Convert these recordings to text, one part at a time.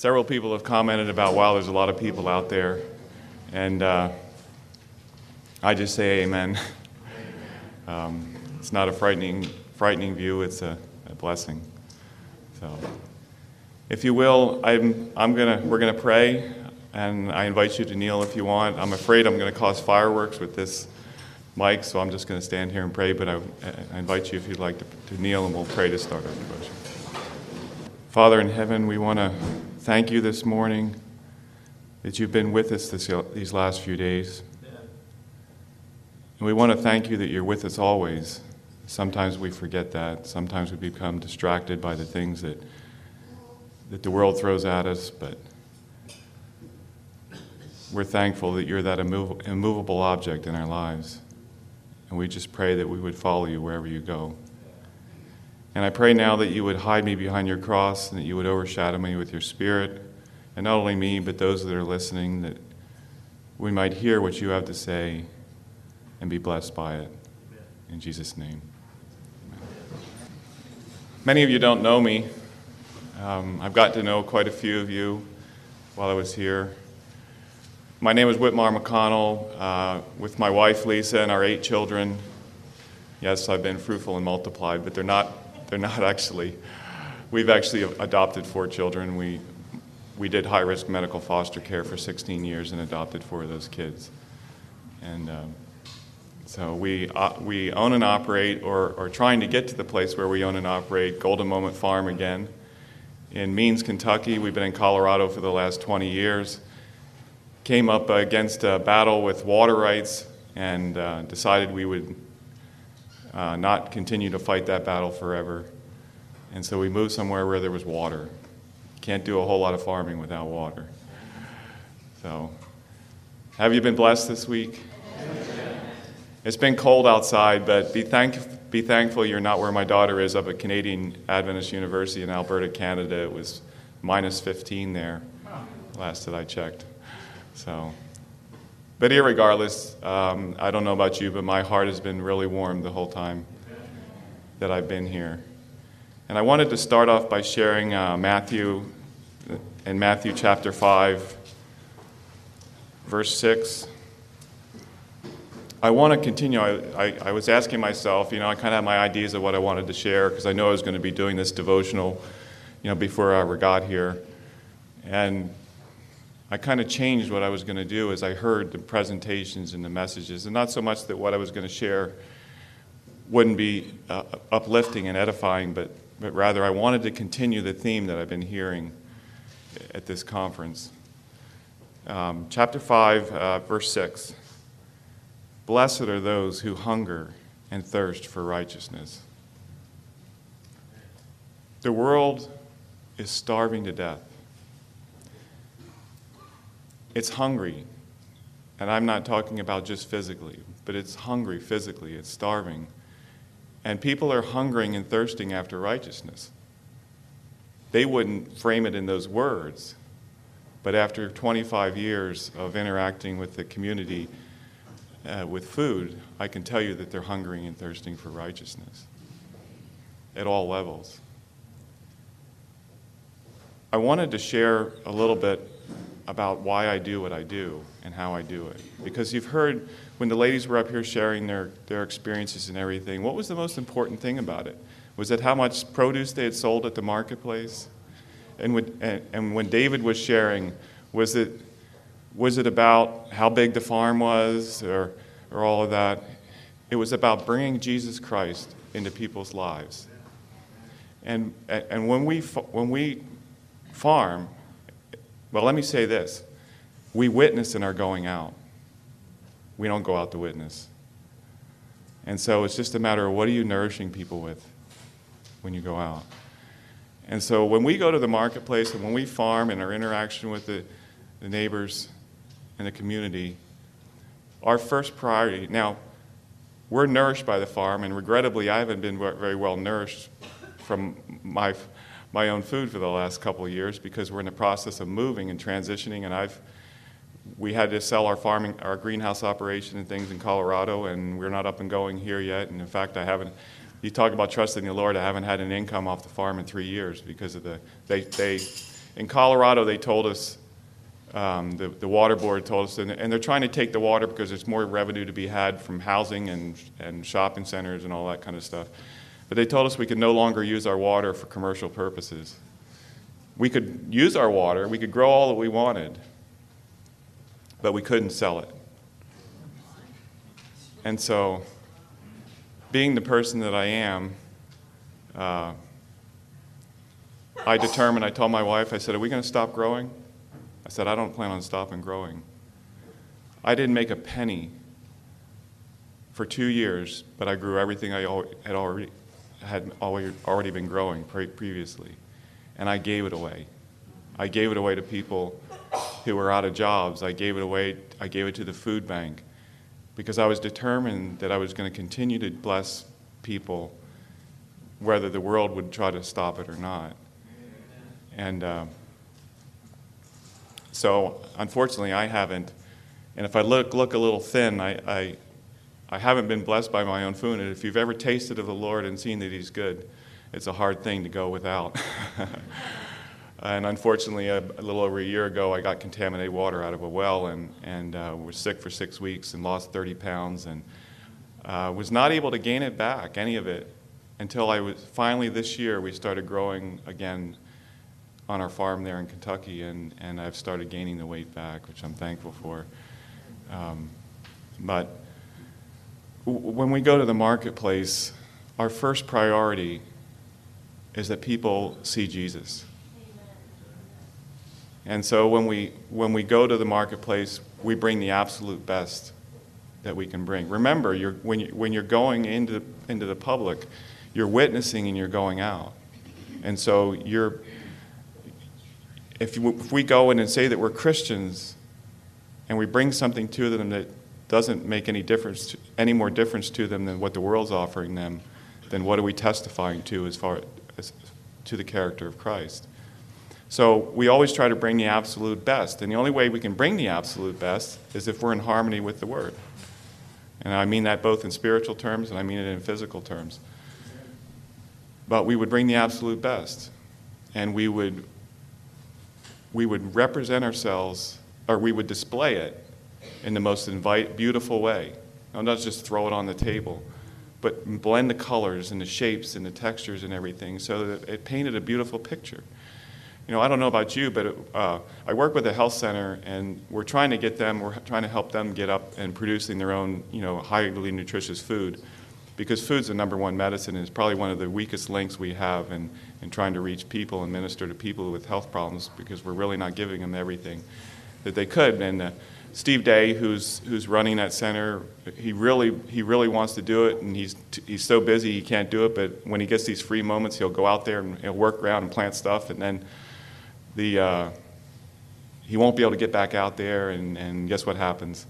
several people have commented about, wow, there's a lot of people out there. And uh, I just say amen. Um, it's not a frightening, frightening view, it's a, a blessing. So, if you will, I'm, I'm gonna, we're going to pray, and I invite you to kneel if you want. I'm afraid I'm going to cause fireworks with this mic, so I'm just going to stand here and pray, but I, I invite you if you'd like to, to kneel and we'll pray to start our devotion. Father in heaven, we want to thank you this morning that you've been with us this, these last few days. And we want to thank you that you're with us always. Sometimes we forget that. Sometimes we become distracted by the things that, that the world throws at us, but we're thankful that you're that immovable object in our lives. And we just pray that we would follow you wherever you go. And I pray now that you would hide me behind your cross and that you would overshadow me with your spirit. And not only me, but those that are listening, that we might hear what you have to say and be blessed by it. In Jesus' name. Amen. Many of you don't know me. Um, I've got to know quite a few of you while I was here. My name is Whitmar McConnell, uh, with my wife Lisa and our eight children. Yes, I've been fruitful and multiplied, but they're not, they're not actually. We've actually adopted four children. We, we did high risk medical foster care for 16 years and adopted four of those kids. And um, so we, uh, we own and operate, or, are trying to get to the place where we own and operate Golden Moment Farm again in Means, Kentucky. We've been in Colorado for the last 20 years. Came up against a battle with water rights and uh, decided we would uh, not continue to fight that battle forever. And so we moved somewhere where there was water. Can't do a whole lot of farming without water. So, have you been blessed this week? It's been cold outside, but be, thank, be thankful you're not where my daughter is up at Canadian Adventist University in Alberta, Canada. It was minus 15 there last that I checked. So, but regardless, um, I don't know about you, but my heart has been really warm the whole time that I've been here. And I wanted to start off by sharing uh, Matthew, in Matthew chapter 5, verse 6. I want to continue. I, I, I, was asking myself, you know, I kind of had my ideas of what I wanted to share because I know I was going to be doing this devotional, you know, before I ever got here. And I kind of changed what I was going to do as I heard the presentations and the messages. And not so much that what I was going to share wouldn't be uh, uplifting and edifying, but, but rather I wanted to continue the theme that I've been hearing at this conference. Um, chapter 5, uh, verse 6. Blessed are those who hunger and thirst for righteousness. The world is starving to death. It's hungry. And I'm not talking about just physically, but it's hungry physically, it's starving. And people are hungering and thirsting after righteousness. They wouldn't frame it in those words, but after 25 years of interacting with the community, uh, with food, I can tell you that they're hungering and thirsting for righteousness at all levels. I wanted to share a little bit about why I do what I do and how I do it. Because you've heard when the ladies were up here sharing their, their experiences and everything, what was the most important thing about it? Was it how much produce they had sold at the marketplace? And when, and, and when David was sharing, was it was it about how big the farm was or, or all of that? It was about bringing Jesus Christ into people's lives. And, and when, we, when we farm, well, let me say this we witness in our going out, we don't go out to witness. And so it's just a matter of what are you nourishing people with when you go out. And so when we go to the marketplace and when we farm and our interaction with the, the neighbors, and the community, our first priority. Now, we're nourished by the farm, and regrettably, I haven't been very well nourished from my, my own food for the last couple of years because we're in the process of moving and transitioning, and I've we had to sell our farming, our greenhouse operation and things in Colorado, and we're not up and going here yet. And in fact, I haven't. You talk about trusting the Lord. I haven't had an income off the farm in three years because of the they they in Colorado, they told us, um, the, the water board told us, and, and they're trying to take the water because there's more revenue to be had from housing and, and shopping centers and all that kind of stuff. But they told us we could no longer use our water for commercial purposes. We could use our water, we could grow all that we wanted, but we couldn't sell it. And so, being the person that I am, uh, I determined, I told my wife, I said, Are we going to stop growing? I said, I don't plan on stopping growing. I didn't make a penny for two years, but I grew everything I had already, had already been growing previously. And I gave it away. I gave it away to people who were out of jobs. I gave it away, I gave it to the food bank because I was determined that I was going to continue to bless people whether the world would try to stop it or not. And uh, so, unfortunately, I haven't. And if I look, look a little thin, I, I, I haven't been blessed by my own food. And if you've ever tasted of the Lord and seen that He's good, it's a hard thing to go without. and unfortunately, a, a, little over a year ago, I got contaminated water out of a well and, and uh, was sick for six weeks and lost 30 pounds and uh, was not able to gain it back, any of it, until I was finally this year we started growing again on our farm there in Kentucky, and, and I've started gaining the weight back, which I'm thankful for. Um, but when we go to the marketplace, our first priority is that people see Jesus. And so when we, when we go to the marketplace, we bring the absolute best that we can bring. Remember, you're, when, you, when you're going into, into the public, you're witnessing and you're going out. And so you're, if, you, if we go in and say that we're Christians and we bring something to them that doesn't make any difference, any more difference to them than what the world's offering them, then what are we testifying to as far as to the character of Christ? So we always try to bring the absolute best, and the only way we can bring the absolute best is if we're in harmony with the Word. And I mean that both in spiritual terms and I mean it in physical terms. But we would bring the absolute best, and we would we would represent ourselves, or we would display it in the most invite, beautiful way. Now, not just throw it on the table, but blend the colors and the shapes and the textures and everything so that it painted a beautiful picture. You know, I don't know about you, but uh, I work with a health center, and we're trying to get them, we're trying to help them get up and producing their own, you know, highly nutritious food because food's the number one medicine and it's probably one of the weakest links we have in, in trying to reach people and minister to people with health problems because we're really not giving them everything that they could. And uh, Steve Day, who's, who's running that center, he really, he really wants to do it and he's, he's so busy he can't do it, but when he gets these free moments, he'll go out there and he'll work around and plant stuff and then the, uh, he won't be able to get back out there and, and guess what happens?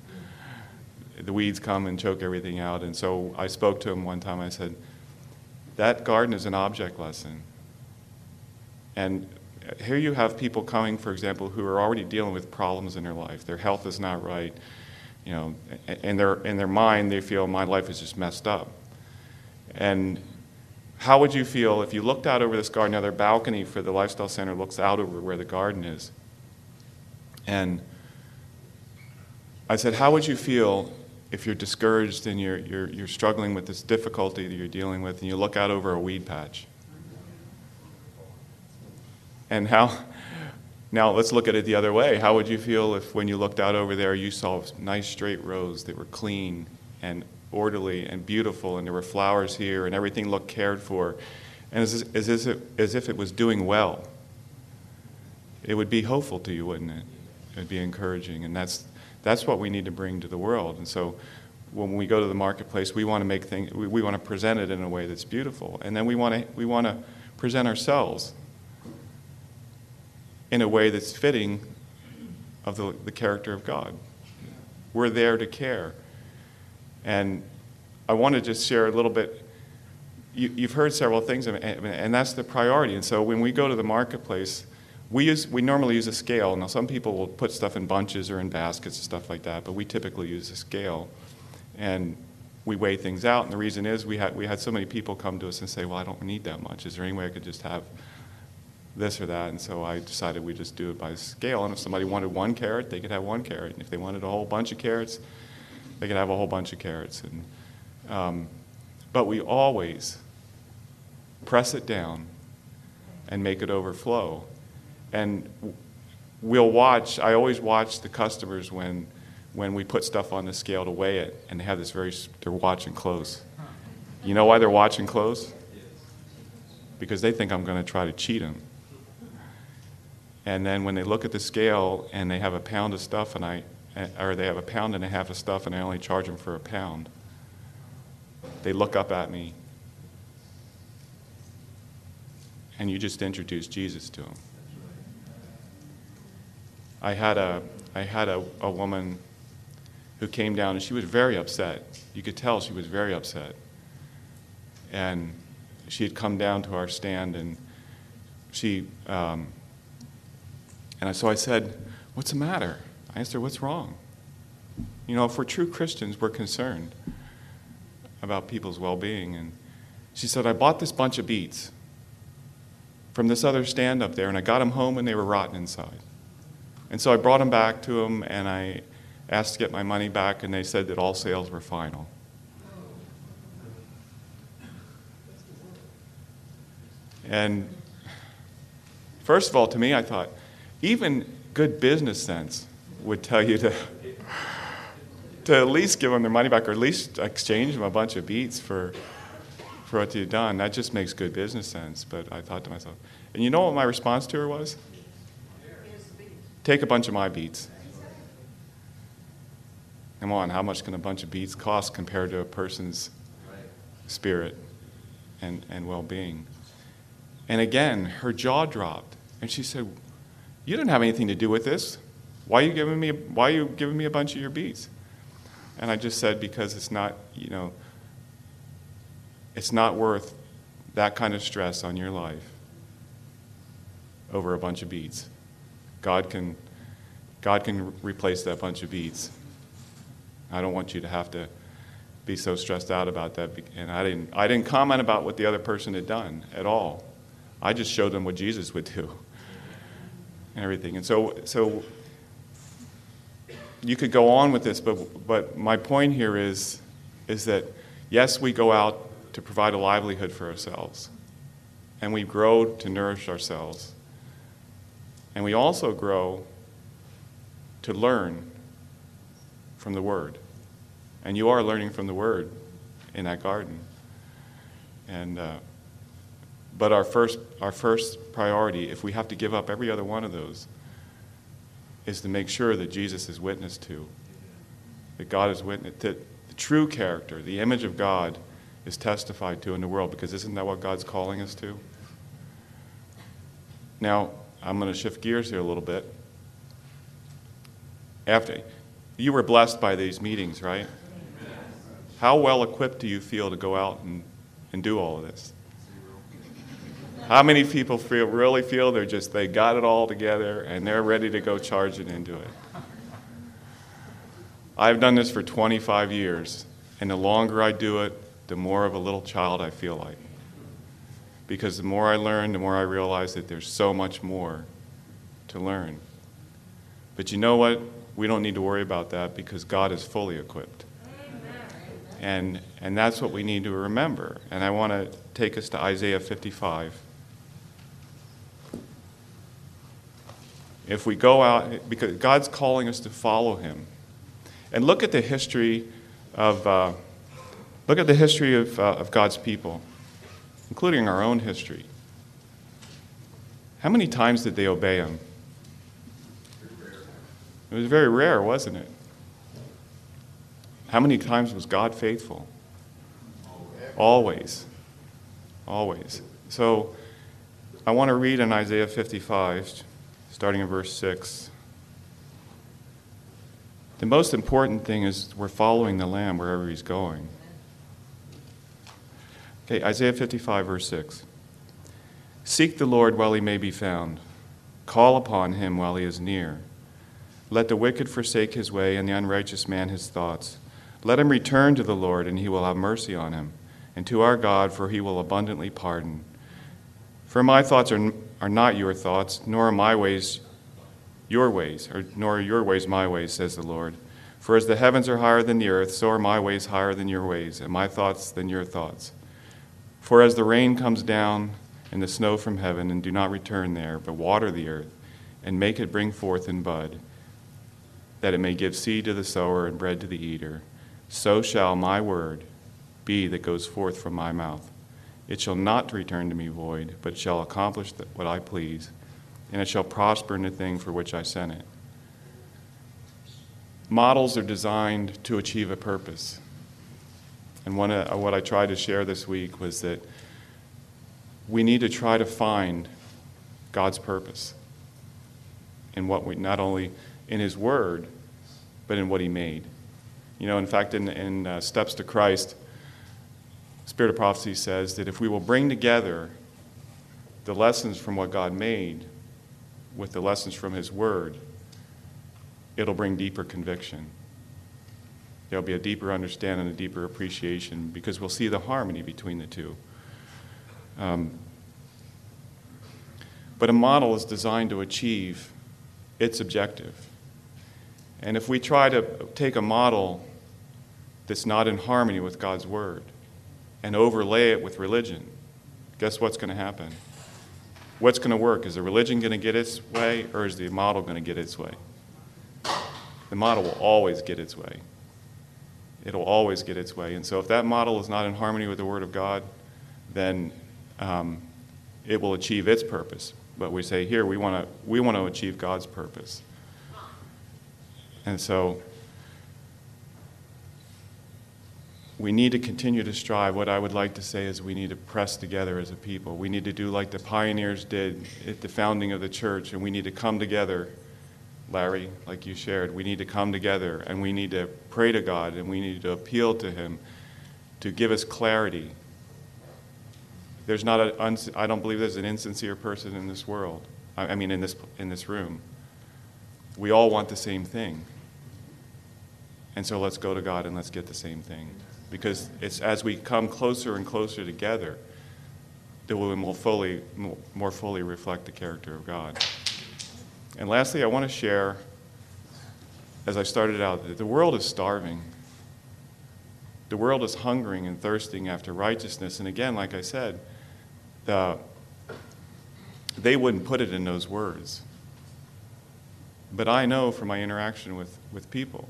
the weeds come and choke everything out. And so I spoke to him one time. I said, That garden is an object lesson. And here you have people coming, for example, who are already dealing with problems in their life. Their health is not right. You know, in their, in their mind, they feel my life is just messed up. And how would you feel if you looked out over this garden? Now, their balcony for the Lifestyle Center looks out over where the garden is. And I said, How would you feel if you're discouraged and you're, you're, you're struggling with this difficulty that you're dealing with, and you look out over a weed patch. And how, now let's look at it the other way. How would you feel if when you looked out over there you saw nice straight rows that were clean and orderly and beautiful, and there were flowers here, and everything looked cared for, and as, as, as, if, as if it was doing well? It would be hopeful to you, wouldn't it? It would be encouraging, and that's that's what we need to bring to the world. And so when we go to the marketplace, we want to make things, we, we want to present it in a way that's beautiful. And then we want to, we want to present ourselves in a way that's fitting of the, the character of God. We're there to care. And I want to just share a little bit. You, have heard several things, and that's the priority. And so when we go to the marketplace, we, use, we normally use a scale. Now, some people will put stuff in bunches or in baskets and stuff like that, but we typically use a scale. And we weigh things out. And the reason is we had, we had so many people come to us and say, Well, I don't need that much. Is there any way I could just have this or that. And so I decided we just do it by scale. And if somebody wanted one carrot, they could have one carrot. And if they wanted a whole bunch of carrots, they could have a whole bunch of carrots. And, um, but we always press it down and make it overflow. And we'll watch, I always watch the customers when, when we put stuff on the scale to weigh it, and they have this very, they're watching close. You know why they're watching close? Because they think I'm going to try to cheat them. And then when they look at the scale and they have a pound of stuff, and I, or they have a pound and a half of stuff, and I only charge them for a pound, they look up at me, and you just introduce Jesus to them. I had a, I had a, a woman who came down, and she was very upset. You could tell she was very upset. And she had come down to our stand, and she, um, and so I said, What's the matter? I asked her, What's wrong? You know, if we're true Christians, we're concerned about people's well being. And she said, I bought this bunch of beets from this other stand up there, and I got them home and they were rotten inside. And so I brought them back to them and I asked to get my money back, and they said that all sales were final. And first of all, to me, I thought, even good business sense would tell you to, to at least give them their money back or at least exchange them a bunch of beets for, for what you've done. That just makes good business sense. But I thought to myself, and you know what my response to her was? Take a bunch of my beets. Come on, how much can a bunch of beets cost compared to a person's spirit and, and well being? And again, her jaw dropped. And she said, You didn't have anything to do with this. Why are you giving me, why are you giving me a bunch of your beets? And I just said, Because it's not, you know, it's not worth that kind of stress on your life over a bunch of beets. God can, God can replace that bunch of beets. I don't want you to have to be so stressed out about that. And I didn't, I didn't comment about what the other person had done at all. I just showed them what Jesus would do and everything. And so, so you could go on with this, but, but my point here is, is that yes, we go out to provide a livelihood for ourselves, and we grow to nourish ourselves. And we also grow to learn from the Word. And you are learning from the Word in that garden. And, uh, but our first, our first priority, if we have to give up every other one of those, is to make sure that Jesus is witness to, that God is witness, that the true character, the image of God, is testified to in the world, because isn't that what God's calling us to? Now, I'm going to shift gears here a little bit. After you were blessed by these meetings, right? How well equipped do you feel to go out and, and do all of this? How many people feel really feel they're just they got it all together and they're ready to go charging into it? I've done this for 25 years, and the longer I do it, the more of a little child I feel like because the more I learn, the more I realize that there's so much more to learn. But you know what? We don't need to worry about that because God is fully equipped. And, and that's what we need to remember. And I want to take us to Isaiah 55. If we go out, because God's calling us to follow Him. And look at the history of, uh, look at the history of, uh, of God's people including our own history. How many times did they obey him? It was very rare, wasn't it? How many times was God faithful? Always. Always. So I want to read in Isaiah 55, starting in verse 6. The most important thing is we're following the Lamb wherever he's going. Okay, Isaiah 55, verse 6. Seek the Lord while he may be found, call upon him while he is near. Let the wicked forsake his way, and the unrighteous man his thoughts. Let him return to the Lord, and he will have mercy on him, and to our God, for he will abundantly pardon. For my thoughts are, are not your thoughts, nor are my ways your ways, or nor are your ways my ways, says the Lord. For as the heavens are higher than the earth, so are my ways higher than your ways, and my thoughts than your thoughts. For as the rain comes down and the snow from heaven, and do not return there, but water the earth, and make it bring forth and bud, that it may give seed to the sower and bread to the eater, so shall my word be that goes forth from my mouth. It shall not return to me void, but shall accomplish what I please, and it shall prosper in the thing for which I sent it. Models are designed to achieve a purpose. And one of, what I tried to share this week was that we need to try to find God's purpose in what we not only in His Word, but in what He made. You know, in fact, in, in uh, Steps to Christ, Spirit of Prophecy says that if we will bring together the lessons from what God made with the lessons from His Word, it'll bring deeper conviction. There'll be a deeper understanding, a deeper appreciation, because we'll see the harmony between the two. Um, but a model is designed to achieve its objective. And if we try to take a model that's not in harmony with God's Word, and overlay it with religion, guess what's going to happen? What's going to work? Is the religion going to get its way, or is the model going to get its way? The model will always get its way. It'll always get its way. And so, if that model is not in harmony with the Word of God, then um, it will achieve its purpose. But we say here, we want to we want to achieve God's purpose. And so, we need to continue to strive. What I would like to say is we need to press together as a people. We need to do like the pioneers did at the founding of the church, and we need to come together. Larry, like you shared, we need to come together and we need to pray to God and we need to appeal to Him to give us clarity. There's not a, I don't believe there's an insincere person in this world. I mean, in this, in this room. We all want the same thing. And so let's go to God and let's get the same thing because it's as we come closer and closer together that we will more fully, more fully reflect the character of God. And lastly, I want to share, as I started out, that the world is starving. The world is hungering and thirsting after righteousness. And again, like I said, the, they wouldn't put it in those words. But I know from my interaction with, with people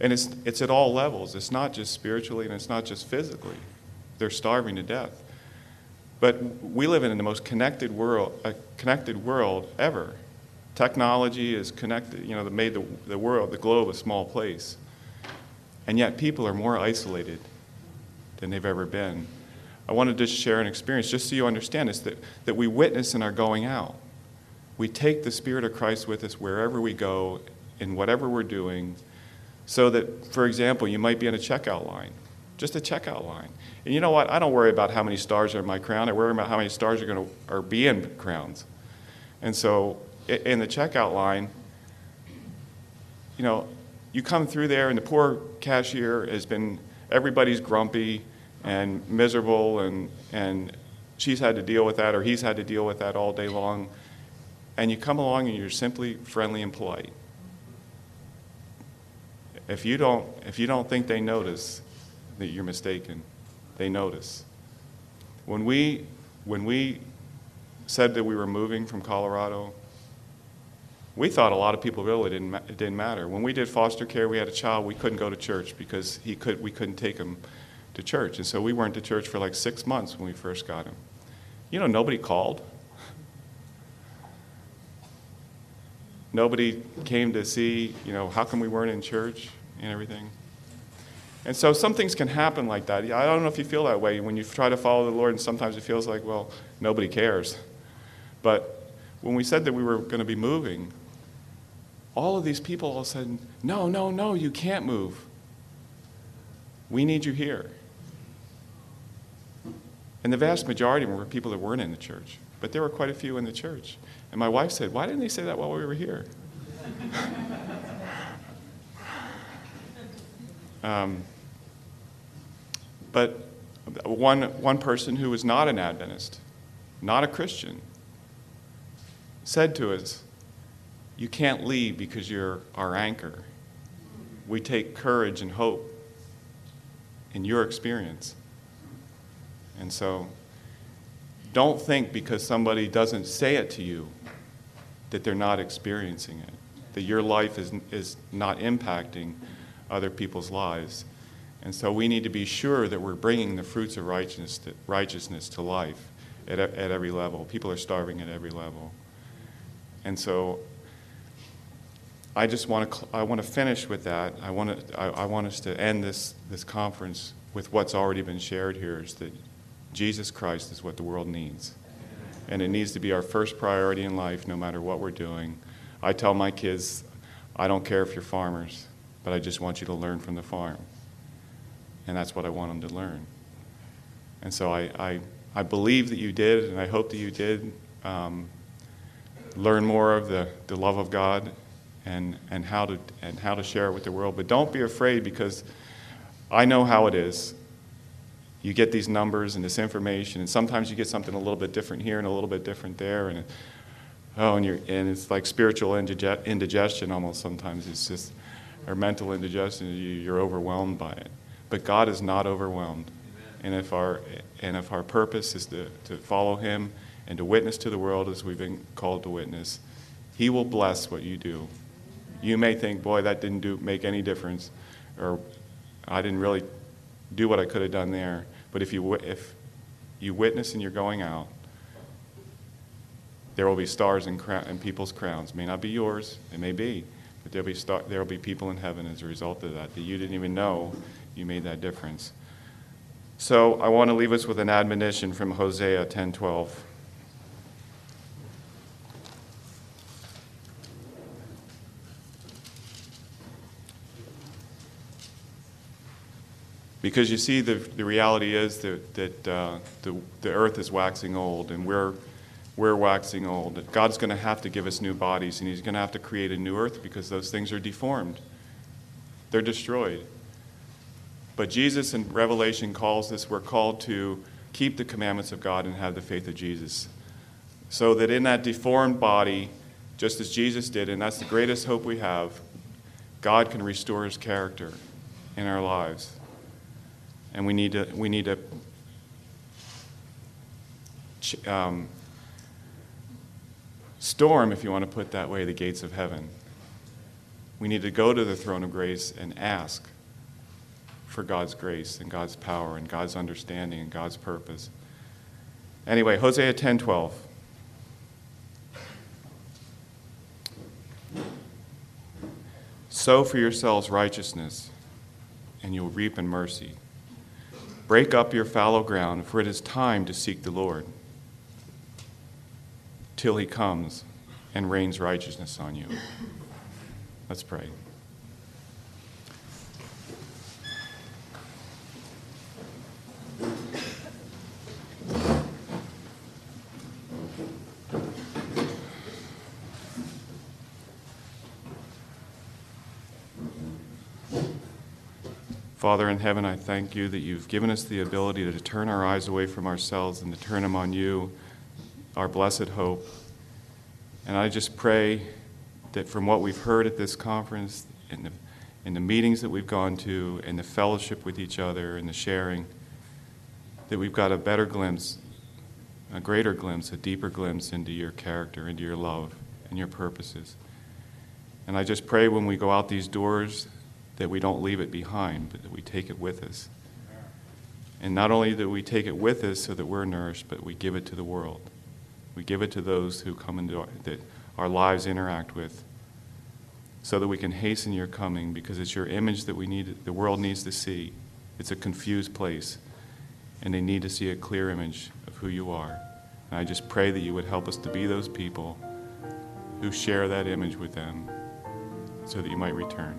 and it's, it's at all levels. It's not just spiritually and it's not just physically. They're starving to death. But we live in the most connected world, uh, connected world ever. Technology is connected, you know, that made the, the world, the globe, a small place. And yet people are more isolated than they've ever been. I wanted to share an experience just so you understand this that, that we witness in our going out. We take the Spirit of Christ with us wherever we go, in whatever we're doing, so that, for example, you might be in a checkout line, just a checkout line. And you know what? I don't worry about how many stars are in my crown. I worry about how many stars are going to are be in crowns. And so, in the checkout line, you know, you come through there, and the poor cashier has been everybody's grumpy and miserable, and and she's had to deal with that, or he's had to deal with that all day long. And you come along, and you're simply friendly and polite if you don't if you don't think they notice that you're mistaken they notice. When we when we said that we were moving from colorado we thought a lot of people really didn't it didn't matter. When we did foster care we had a child we couldn't go to church because he could we couldn't take him to church. And so we weren't to church for like six months when we first got him. You know nobody called Nobody came to see, you know, how come we weren't in church and everything. And so some things can happen like that. I don't know if you feel that way when you try to follow the Lord, and sometimes it feels like, well, nobody cares. But when we said that we were going to be moving, all of these people all said, no, no, no, you can't move. We need you here. And the vast majority were people that weren't in the church, but there were quite a few in the church. And my wife said, Why didn't they say that while we were here? um, but one, one person who was not an Adventist, not a Christian, said to us, You can't leave because you're our anchor. We take courage and hope in your experience. And so, don't think because somebody doesn't say it to you that they're not experiencing it, that your life is, is not impacting other people's lives. And so we need to be sure that we're bringing the fruits of righteousness to, righteousness to life at, at every level. People are starving at every level. And so I just want to, I want to finish with that. I want, to, I, I want us to end this, this conference with what's already been shared here is that Jesus Christ is what the world needs. And it needs to be our first priority in life no matter what we're doing. I tell my kids, I don't care if you're farmers, but I just want you to learn from the farm. And that's what I want them to learn. And so I, I, I believe that you did, and I hope that you did um, learn more of the, the love of God and, and, how to, and how to share it with the world. But don't be afraid because I know how it is. You get these numbers and this information, and sometimes you get something a little bit different here and a little bit different there. And, oh, and, you're, and it's like spiritual indigestion almost sometimes. It's just, or mental indigestion, you're overwhelmed by it. But God is not overwhelmed. And if our, and if our purpose is to, to follow Him and to witness to the world as we've been called to witness, He will bless what you do. You may think, boy, that didn't do, make any difference, or I didn't really do what I could have done there. But if you, if you witness and you're going out, there will be stars in, crown, in people's crowns. It may not be yours, it may be, but there'll be, star, there'll be people in heaven as a result of that that you didn't even know you made that difference. So I want to leave us with an admonition from Hosea 10:12. Because you see, the, the reality is that, that uh, the, the earth is waxing old and we're, we're waxing old. That God's going to have to give us new bodies and He's going to have to create a new earth because those things are deformed, they're destroyed. But Jesus in Revelation calls us, we're called to keep the commandments of God and have the faith of Jesus. So that in that deformed body, just as Jesus did, and that's the greatest hope we have, God can restore his character in our lives and we need to we need to um, storm, if you want to put that way, the gates of heaven. We need to go to the throne of grace and ask for God's grace and God's power and God's understanding and God's purpose. Anyway, Hosea 10:12. Sow for yourselves righteousness, and you'll reap in mercy. Break up your fallow ground, for it is time to seek the Lord till he comes and rains righteousness on you. Let's pray. Father in heaven, I thank you that you've given us the ability to turn our eyes away from ourselves and to turn them on you, our blessed hope. And I just pray that from what we've heard at this conference, in the, the meetings that we've gone to, in the fellowship with each other, and the sharing, that we've got a better glimpse, a greater glimpse, a deeper glimpse into your character, into your love, and your purposes. And I just pray when we go out these doors that we don't leave it behind, but that we take it with us. And not only that we take it with us so that we're nourished, but we give it to the world. We give it to those who come into our, that our lives interact with, so that we can hasten your coming, because it's your image that we need. The world needs to see. It's a confused place, and they need to see a clear image of who you are. And I just pray that you would help us to be those people who share that image with them, so that you might return.